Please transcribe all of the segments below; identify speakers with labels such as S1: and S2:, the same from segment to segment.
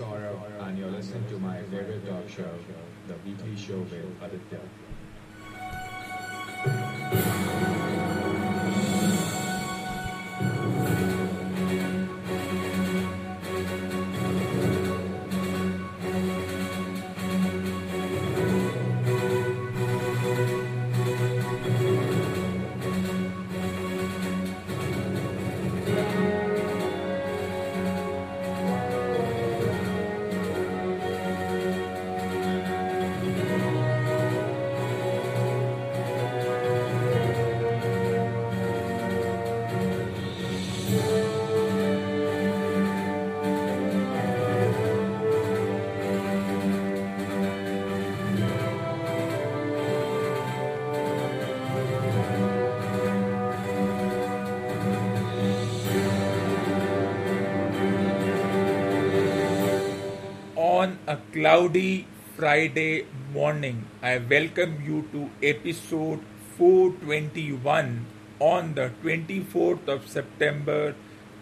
S1: And you're listening to my favorite talk show, The Weekly Show with Aditya.
S2: Cloudy Friday morning. I welcome you to episode 421 on the 24th of September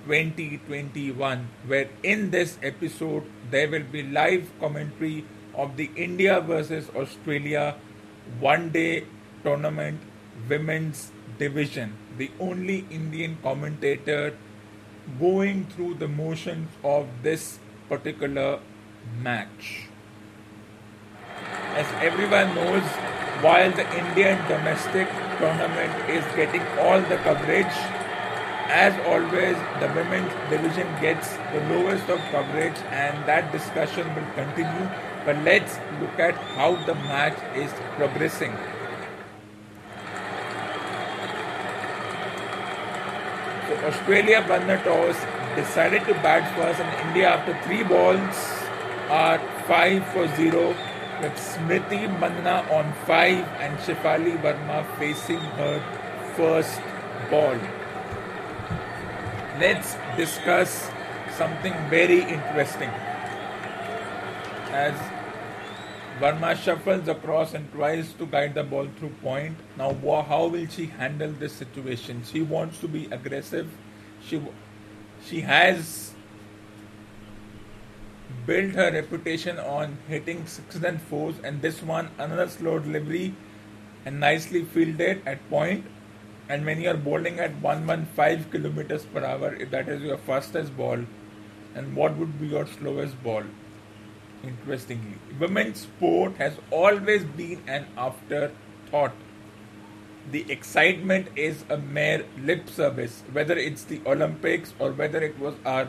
S2: 2021, where in this episode there will be live commentary of the India versus Australia one day tournament women's division. The only Indian commentator going through the motions of this particular match. As everyone knows, while the Indian domestic tournament is getting all the coverage, as always, the women's division gets the lowest of coverage, and that discussion will continue. But let's look at how the match is progressing. So Australia won the toss, decided to bat first, and India after three balls are five for zero with Smriti Mandhana on five and Shefali Verma facing her first ball. Let's discuss something very interesting. As Verma shuffles across and tries to guide the ball through point. Now, how will she handle this situation? She wants to be aggressive. She she has built her reputation on hitting sixes and fours, and this one another slow delivery and nicely fielded at point. And when you are bowling at 115 kilometers per hour, if that is your fastest ball, and what would be your slowest ball? Interestingly, women's sport has always been an afterthought. The excitement is a mere lip service, whether it's the Olympics or whether it was our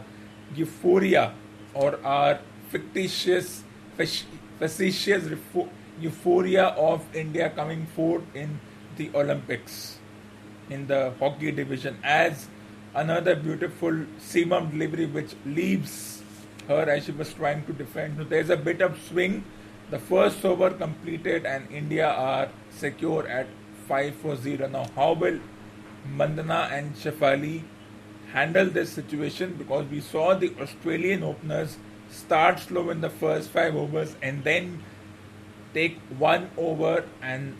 S2: euphoria or our fictitious, fac- facetious euphoria of India coming forth in the Olympics in the hockey division as another beautiful Seamam delivery which leaves her as she was trying to defend. So there's a bit of swing. The first over completed and India are secure at 5 for 0. Now, how will Mandhana and Shefali handle this situation? Because we saw the Australian openers start slow in the first five overs and then take one over and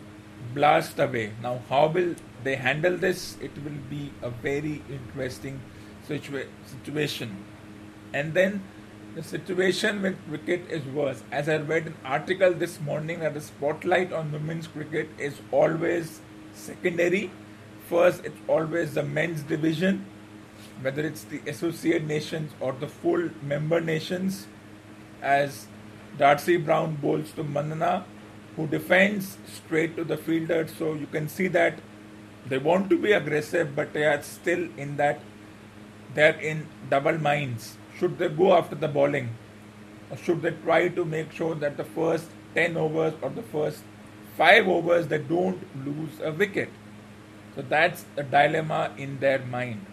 S2: blast away. Now, how will they handle this? It will be a very interesting situa- situation. And then the situation with cricket is worse. As I read an article this morning that the spotlight on women's cricket is always secondary. First, it's always the men's division, whether it's the associate nations or the full member nations, as Darcie Brown bowls to Mandhana, who defends straight to the fielder. So you can see that they want to be aggressive, but they are still in that they're in double minds. Should they go after the bowling? Or should they try to make sure that the first 10 overs or the first 5 overs they don't lose a wicket? So that's a dilemma in their mind.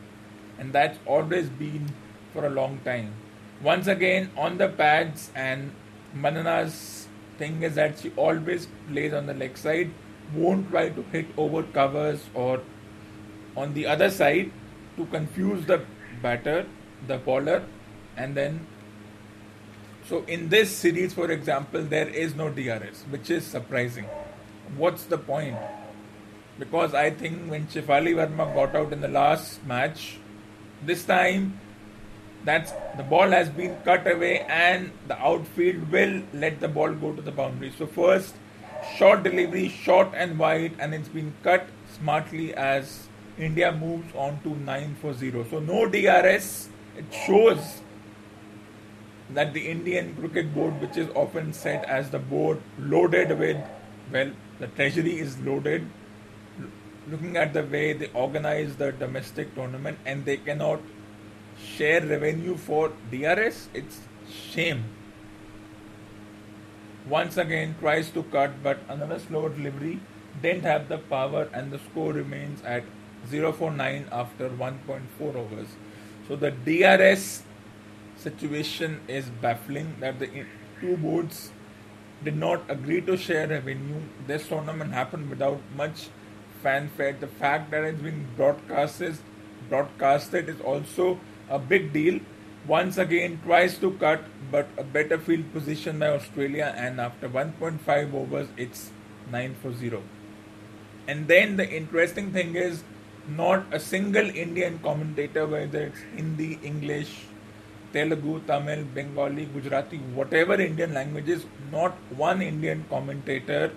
S2: And that's always been for a long time. Once again, on the pads, and Mandhana's thing is that she always plays on the leg side, won't try to hit over covers or on the other side to confuse the batter, the bowler, and then. So in this series, for example, there is no DRS, which is surprising. What's the point? Because I think when Shefali Verma got out in the last match, this time That's the ball has been cut away, and the outfield will let the ball go to the boundary. So first, short delivery, short and wide, and it's been cut smartly as India moves on to 9 for 0. So no DRS. It shows that the Indian Cricket Board, which is often said as the board loaded with, well, the treasury is loaded. Looking at the way they organize the domestic tournament and they cannot share revenue for DRS, it's shame. Once again tries to cut, but another slow delivery didn't have the power, and the score remains at 0 for 9 after 1.4 overs. So the DRS situation is baffling that the two boards did not agree to share revenue. This tournament happened without much fanfare. The fact that it's been broadcasted broadcasted is also a big deal. Once again tries to cut but a better field position by Australia and after 1.5 overs it's 9 for 0. And then the interesting thing is not a single Indian commentator, whether it's Hindi, English, Telugu, Tamil, Bengali, Gujarati, whatever Indian languages, not one Indian commentator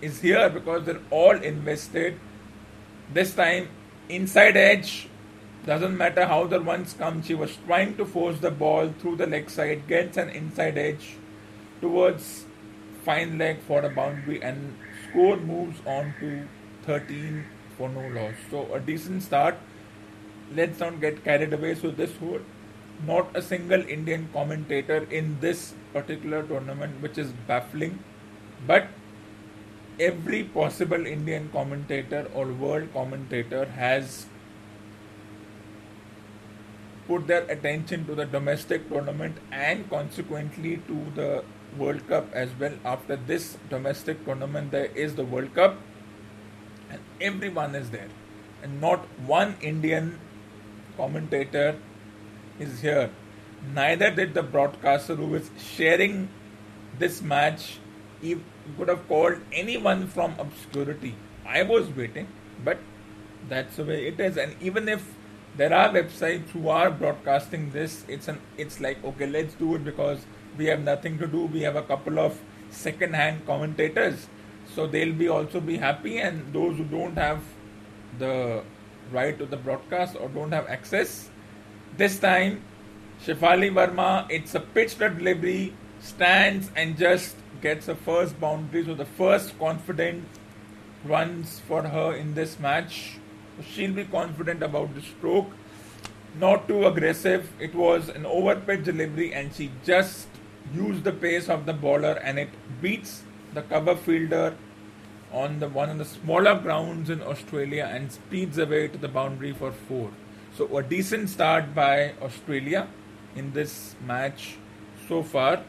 S2: is here because they're all invested. This time, inside edge, doesn't matter how the runs come, she was trying to force the ball through the leg side, gets an inside edge towards fine leg for a boundary, and score moves on to 13 for no loss. So a decent start. Let's not get carried away. So this whole not a single Indian commentator in this particular tournament, which is baffling. But every possible Indian commentator or world commentator has put their attention to the domestic tournament and consequently to the World Cup as well. After this domestic tournament, there is the World Cup and everyone is there. And not one indian commentator is here. Neither did the broadcaster who is sharing this match could have called anyone from obscurity. I was waiting but that's the way it is. And even if there are websites who are broadcasting this it's an it's like okay let's do it because we have nothing to do. We have a couple of second hand commentators. So they'll be also be happy. And those who don't have the right to the broadcast or don't have access this time Shefali Verma it's a pitched delivery stands and just gets a first boundary so the first confident runs for her in this match she'll be confident about the stroke not too aggressive it was an overpitch delivery and she just used the pace of the bowler and it beats the cover fielder on the one of the smaller grounds in Australia and speeds away to the boundary for four. So a decent start by Australia in this match so far.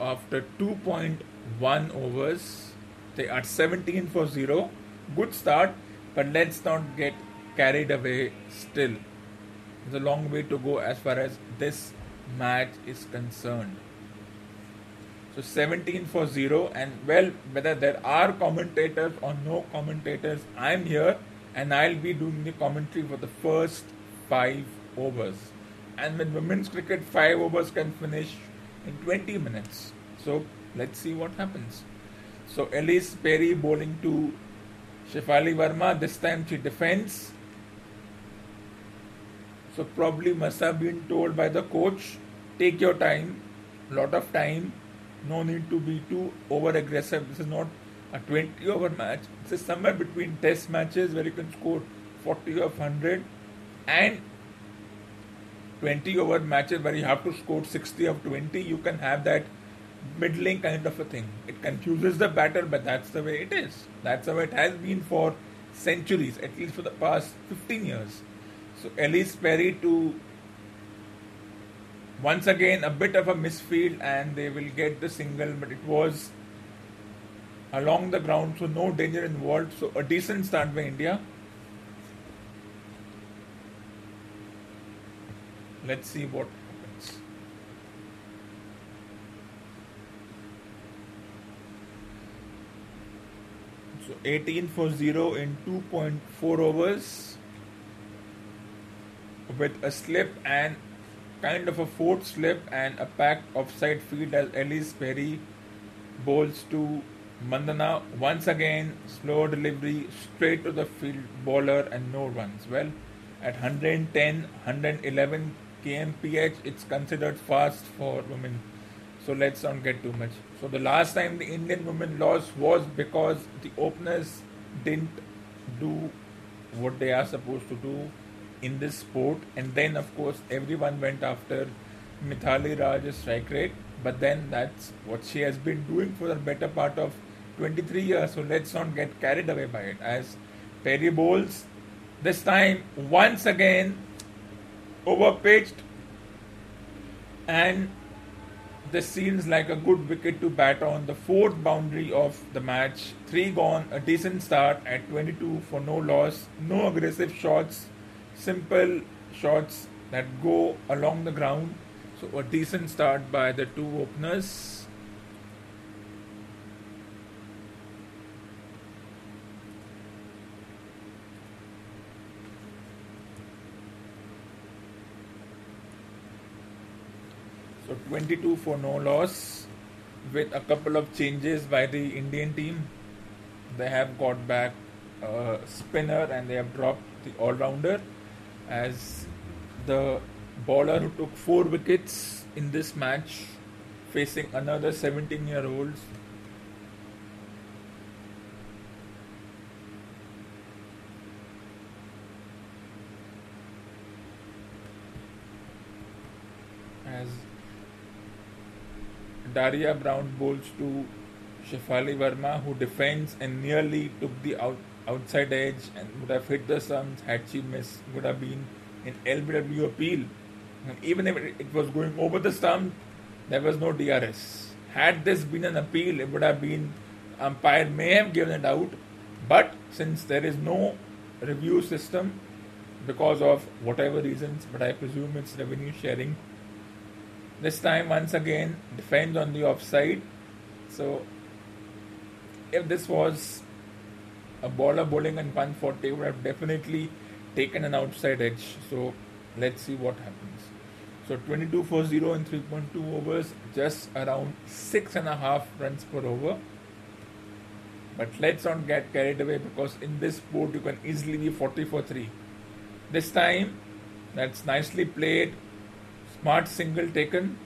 S2: After 2.1 overs, they are 17 for 0. Good start, but let's not get carried away still. There's a long way to go as far as this match is concerned. So 17 for 0 and well whether there are commentators or no commentators I'm here and I'll be doing the commentary for the first 5 overs. And with women's cricket 5 overs can finish in 20 minutes. So let's see what happens. So Ellyse Perry bowling to Shefali Verma. This time she defends. So probably must have been told by the coach, take your time, lot of time, no need to be too over aggressive. This is not a 20 over match. This is somewhere between test matches where you can score 40 of 100 and 20 over matches where you have to score 60 of 20. You can have that middling kind of a thing. It confuses the batter, but that's the way it is. That's the way it has been for centuries, at least for the past 15 years. So Ellyse Perry to once again a bit of a misfield and they will get the single but it was along the ground so no danger involved so a decent start by India let's see what happens so 18 for 0 in 2.4 overs with a slip and kind of a fourth slip and a packed offside field as Ellyse Perry bowls to Mandhana. Once again, slow delivery straight to the field bowler and no runs. Well, at 110, 111 kmph, it's considered fast for women. So let's not get too much. So the last time the Indian women lost was because the openers didn't do what they are supposed to do in this sport. And then, of course, everyone went after Mithali Raj's strike rate. But then that's what she has been doing for the better part of 23 years. So let's not get carried away by it. As Perry bowls, this time once again overpitched and this seems like a good wicket to bat on the fourth boundary of the match. Three gone, a decent start at 22 for no loss, no aggressive shots, simple shots that go along the ground. So, a decent start by the two openers. So 22 for no loss with a couple of changes by the Indian team. They have got back a spinner and they have dropped the all rounder as the bowler who took four wickets in this match facing another 17 year old as Darcie Brown bowls to Shefali Verma, who defends and nearly took the out, outside edge and would have hit the stumps had she missed. Would have been an LBW appeal. And even if it was going over the stump, there was no DRS. Had this been an appeal, it would have been umpire may have given it out. But since there is no review system because of whatever reasons, but I presume it's revenue sharing, this time, once again, defends on the offside. So, if this was a bowler bowling and 140, would have definitely taken an outside edge. So, let's see what happens. So, 22 for 0 in 3.2 overs, just around 6.5 runs per over. But let's not get carried away because in this sport you can easily be 40 for 3. This time, that's nicely played smart single taken.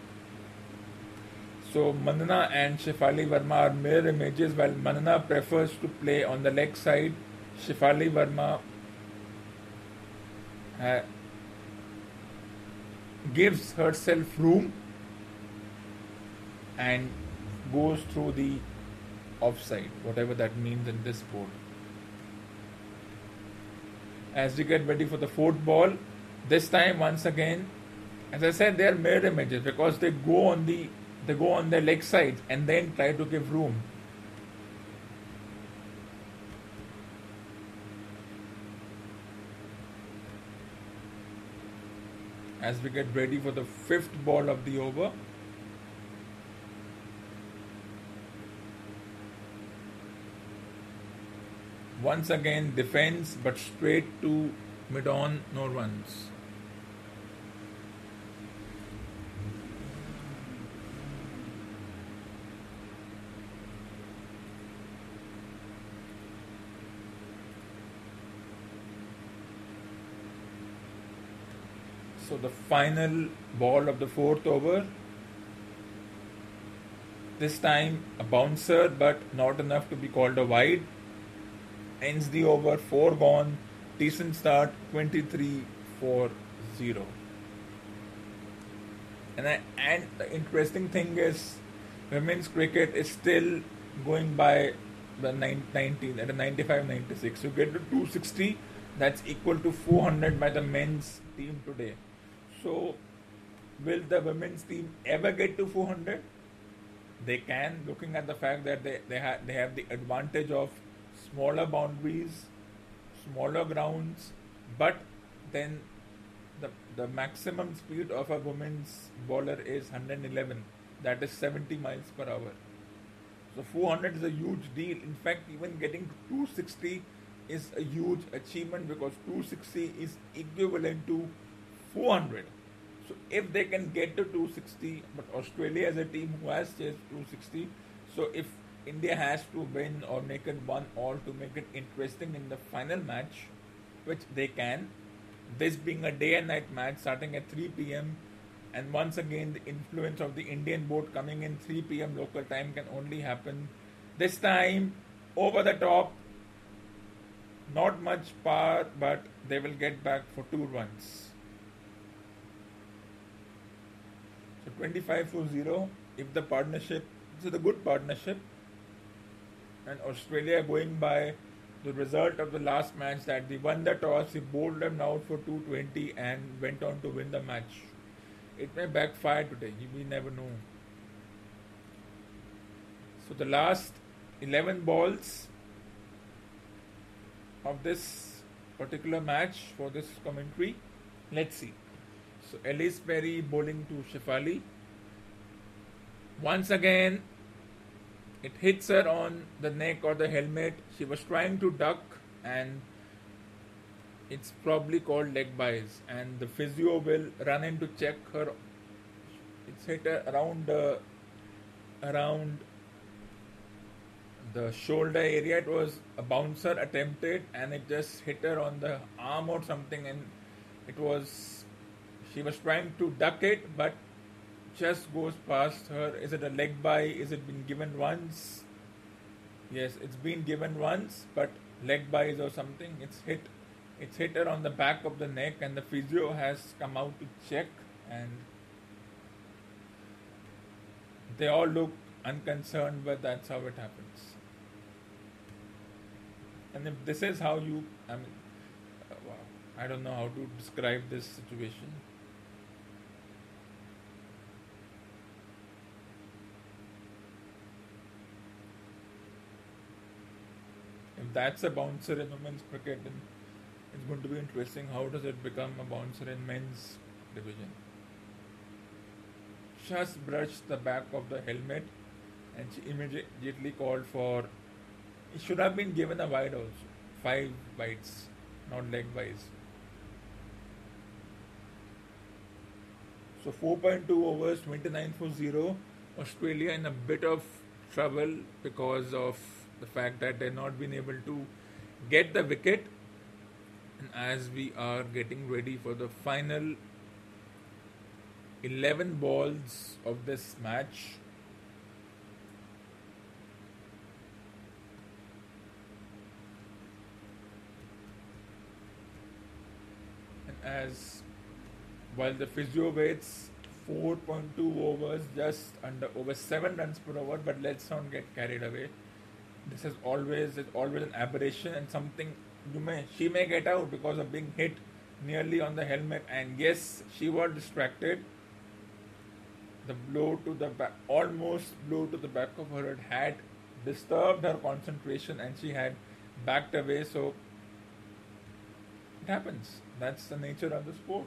S2: So Mandhana and Shefali Verma are mirror images while Mandhana prefers to play on the leg side. Shefali Verma gives herself room and goes through the offside, whatever that means in this sport. As we get ready for the fourth ball, this time once again as I said, they are mirror images because they go on the they go on their leg sides and then try to give room. As we get ready for the fifth ball of the over. Once again, defense but straight to mid on, no runs. So the final ball of the fourth over. This time a bouncer, but not enough to be called a wide. Ends the over, four gone. Decent start, 23 for 0. And, I, and the interesting thing is, women's cricket is still going by the 19 at a 95 96. You get to 260, that's equal to 400 by the men's team today. So, will the women's team ever get to 400? They can, looking at the fact that they, they, ha- they have the advantage of smaller boundaries, smaller grounds, but then the, the maximum speed of a women's bowler is 111, that is 70 miles per hour. So 400 is a huge deal. In fact, even getting to 260 is a huge achievement because 260 is equivalent to 400. So if they can get to 260, but Australia is a team who has chased 260. So if India has to win or make it one all to make it interesting in the final match, which they can, this being a day and night match starting at 3 p.m. And once again, the influence of the Indian boat coming in 3 p.m. local time can only happen this time over the top. Not much power, but they will get back for two runs. So 25 for 0. If the partnership, this is a good partnership. And Australia going by the result of the last match that they won the toss, he bowled them out for 220 and went on to win the match. It may backfire today, we never know. So the last 11 balls of this particular match for this commentary, let's see. So Ellyse Perry bowling to Shefali. Once again, it hits her on the neck or the helmet. She was trying to duck, and it's probably called leg byes. And the physio will run in to check her. It's hit her around uh, around the shoulder area. It was a bouncer attempted, and it just hit her on the arm or something, and it was she was trying to duck it, but just goes past her. Is it a leg bye? Is it been given once? Yes, it's been given once, but leg byes or something. It's hit. It's hit her on the back of the neck, and the physio has come out to check, and they all look unconcerned, but that's how it happens. And if this is how you, I mean, uh, I don't know how to describe this situation. That's a bouncer in women's cricket, and it's going to be interesting. How does it become a bouncer in men's division? Just brushed the back of the helmet and she immediately called for. It should have been given a wide also. Five bites, not leg wise. So 4.2 overs, 29 for 0. Australia in a bit of trouble because of the fact that they've not been able to get the wicket. And as we are getting ready for the final 11 balls of this match, and as while the physio waits 4.2 overs just under over 7 runs per over but let's not get carried away this is always is always an aberration and something you may she may get out because of being hit nearly on the helmet. And yes she was distracted. The blow to the back almost blow to the back of her head had disturbed her concentration and she had backed away. So it happens. That's the nature of the sport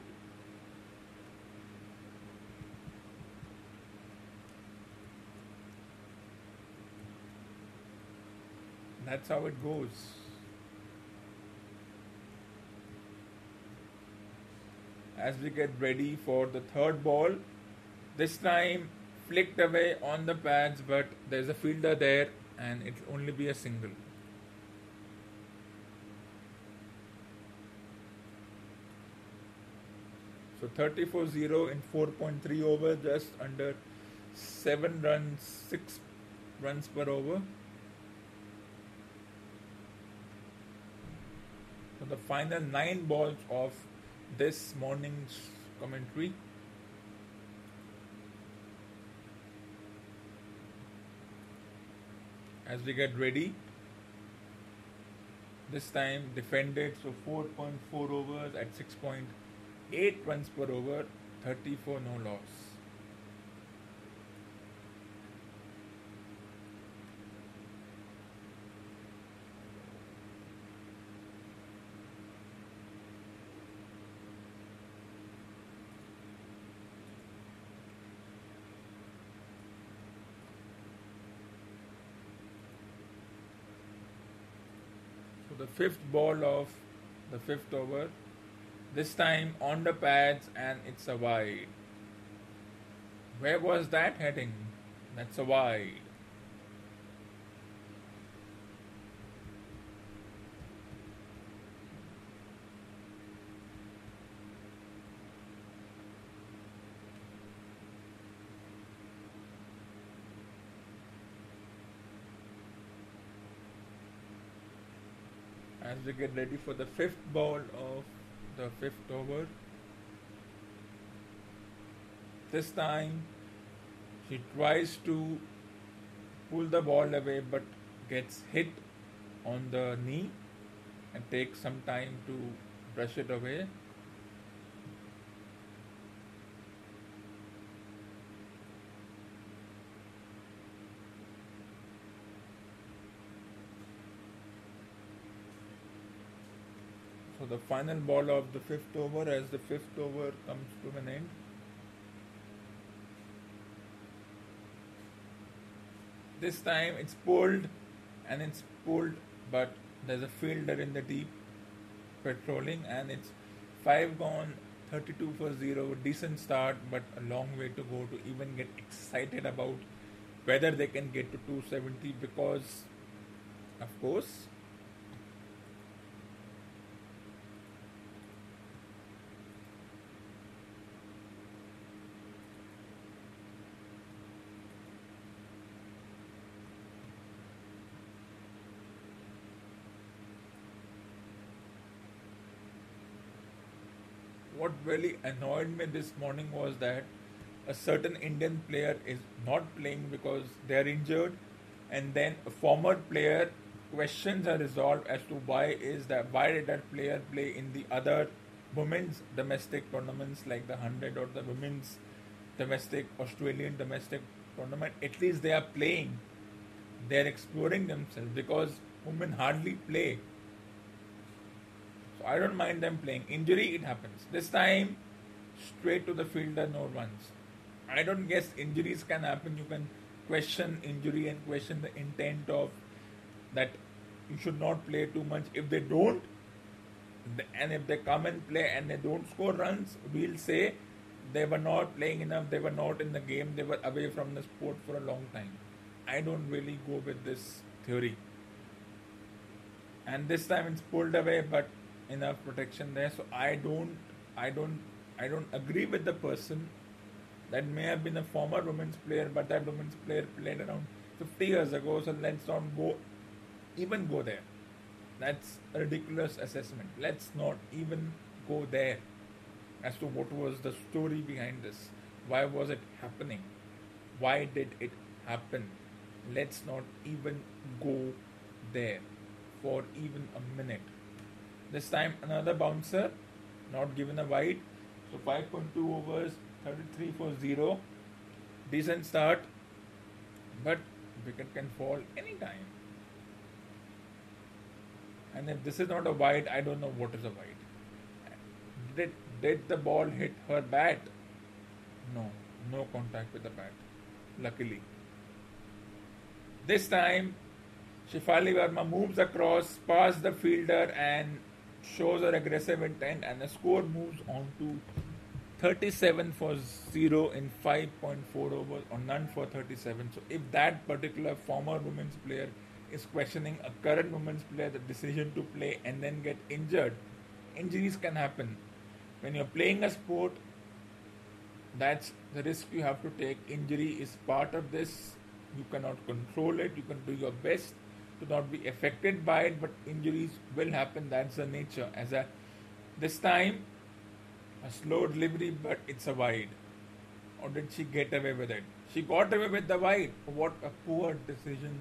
S2: That's how it goes. As we get ready for the third ball, this time flicked away on the pads, but there's a fielder there and it'll only be a single. So 34 0 in 4.3 over, just under 7 runs, 6 runs per over. The final nine balls of this morning's commentary. As we get ready, this time defended so 4.4 overs at 6.8 runs per over, 34 no loss. the fifth ball of the fifth over This time on the pads and it's a wide. Where was that heading? That's a wide. We get ready for the fifth ball of the fifth over. This time she tries to pull the ball away but gets hit on the knee and takes some time to brush it away. The final ball of the fifth over as the fifth over comes to an end. This time it's pulled and it's pulled but there's a fielder in the deep patrolling and it's 5 gone 32 for 0 decent start but a long way to go to even get excited about whether they can get to 270 because of course what really annoyed me this morning was that a certain Indian player is not playing because they are injured, and then a former player questions are resolved as to why is that why did that player play in the other women's domestic tournaments like the hundred or the women's domestic Australian domestic tournament. At least they are playing. They are exploring themselves because women hardly play I don't mind them playing. Injury, it happens. This time, straight to the fielder, no runs. I don't guess injuries can happen. You can question injury and question the intent of that you should not play too much. If they don't, and if they come and play and they don't score runs, we'll say they were not playing enough, they were not in the game, they were away from the sport for a long time. I don't really go with this theory. And this time it's pulled away, but enough protection there. So I don't, I don't, I don't agree with the person that may have been a former women's player, but that women's player played around 50 years ago. So let's not go, even go there. That's a ridiculous assessment. Let's not even go there as to what was the story behind this. Why was it happening? Why did it happen? Let's not even go there for even a minute. This time another bouncer, not given a wide. So 5.2 overs, 33 for 0. Decent start, but wicket can fall anytime. And if this is not a wide, I don't know what is a wide. Did, did the ball hit her bat? No, no contact with the bat, luckily. This time, Shefali Verma moves across past the fielder and shows her aggressive intent and the score moves on to 37 for 0 in 5.4 overs or none for 37 so if that particular former women's player is questioning a current women's player the decision to play and then get injured injuries can happen. When you're playing a sport that's the risk you have to take. Injury is part of this. You cannot control it. You can do your best to not be affected by it, but injuries will happen. That's the nature. As a this time, a slow delivery, but it's a wide. Or did she get away with it? She got away with the wide. What a poor decision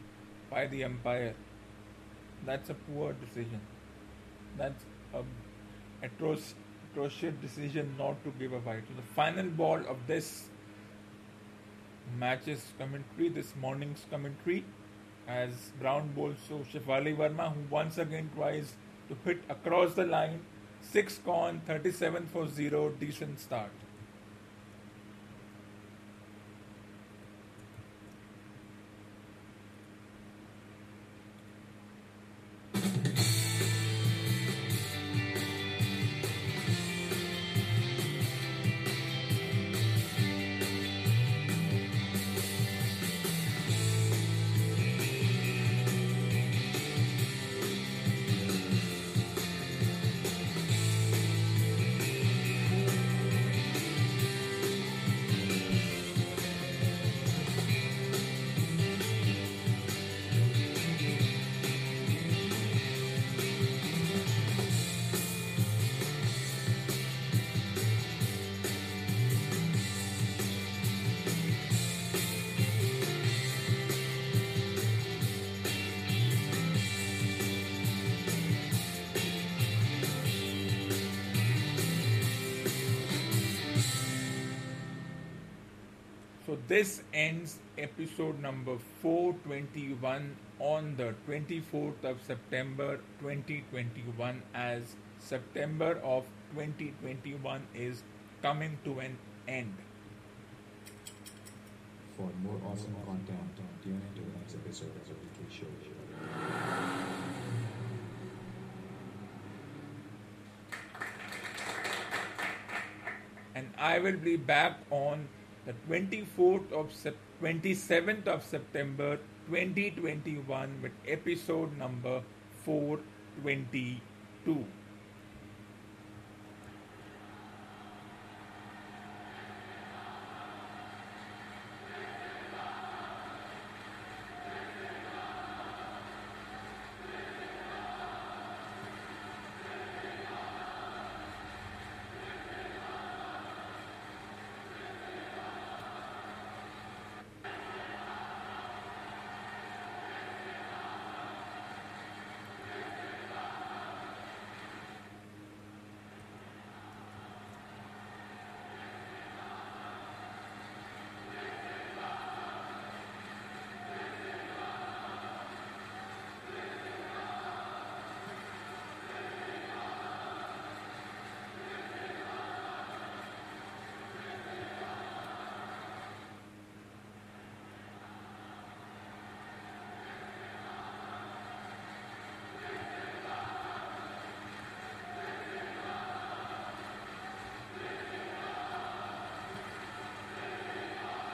S2: by the umpire. That's a poor decision. That's a atrocious, atrocious decision not to give a wide. So the final ball of this match's commentary, this morning's commentary, as Brown bowls so Shefali Verma, who once again tries to hit across the line. 6 gone, 37 for 0, decent start. This ends episode number 421 on the 24th of September 2021 as September of 2021 is coming to an end.
S1: For more awesome content, tune in to the next episode of the Show.
S2: and I will be back on the 24th of Sep- 27th of September 2021 with episode number 422.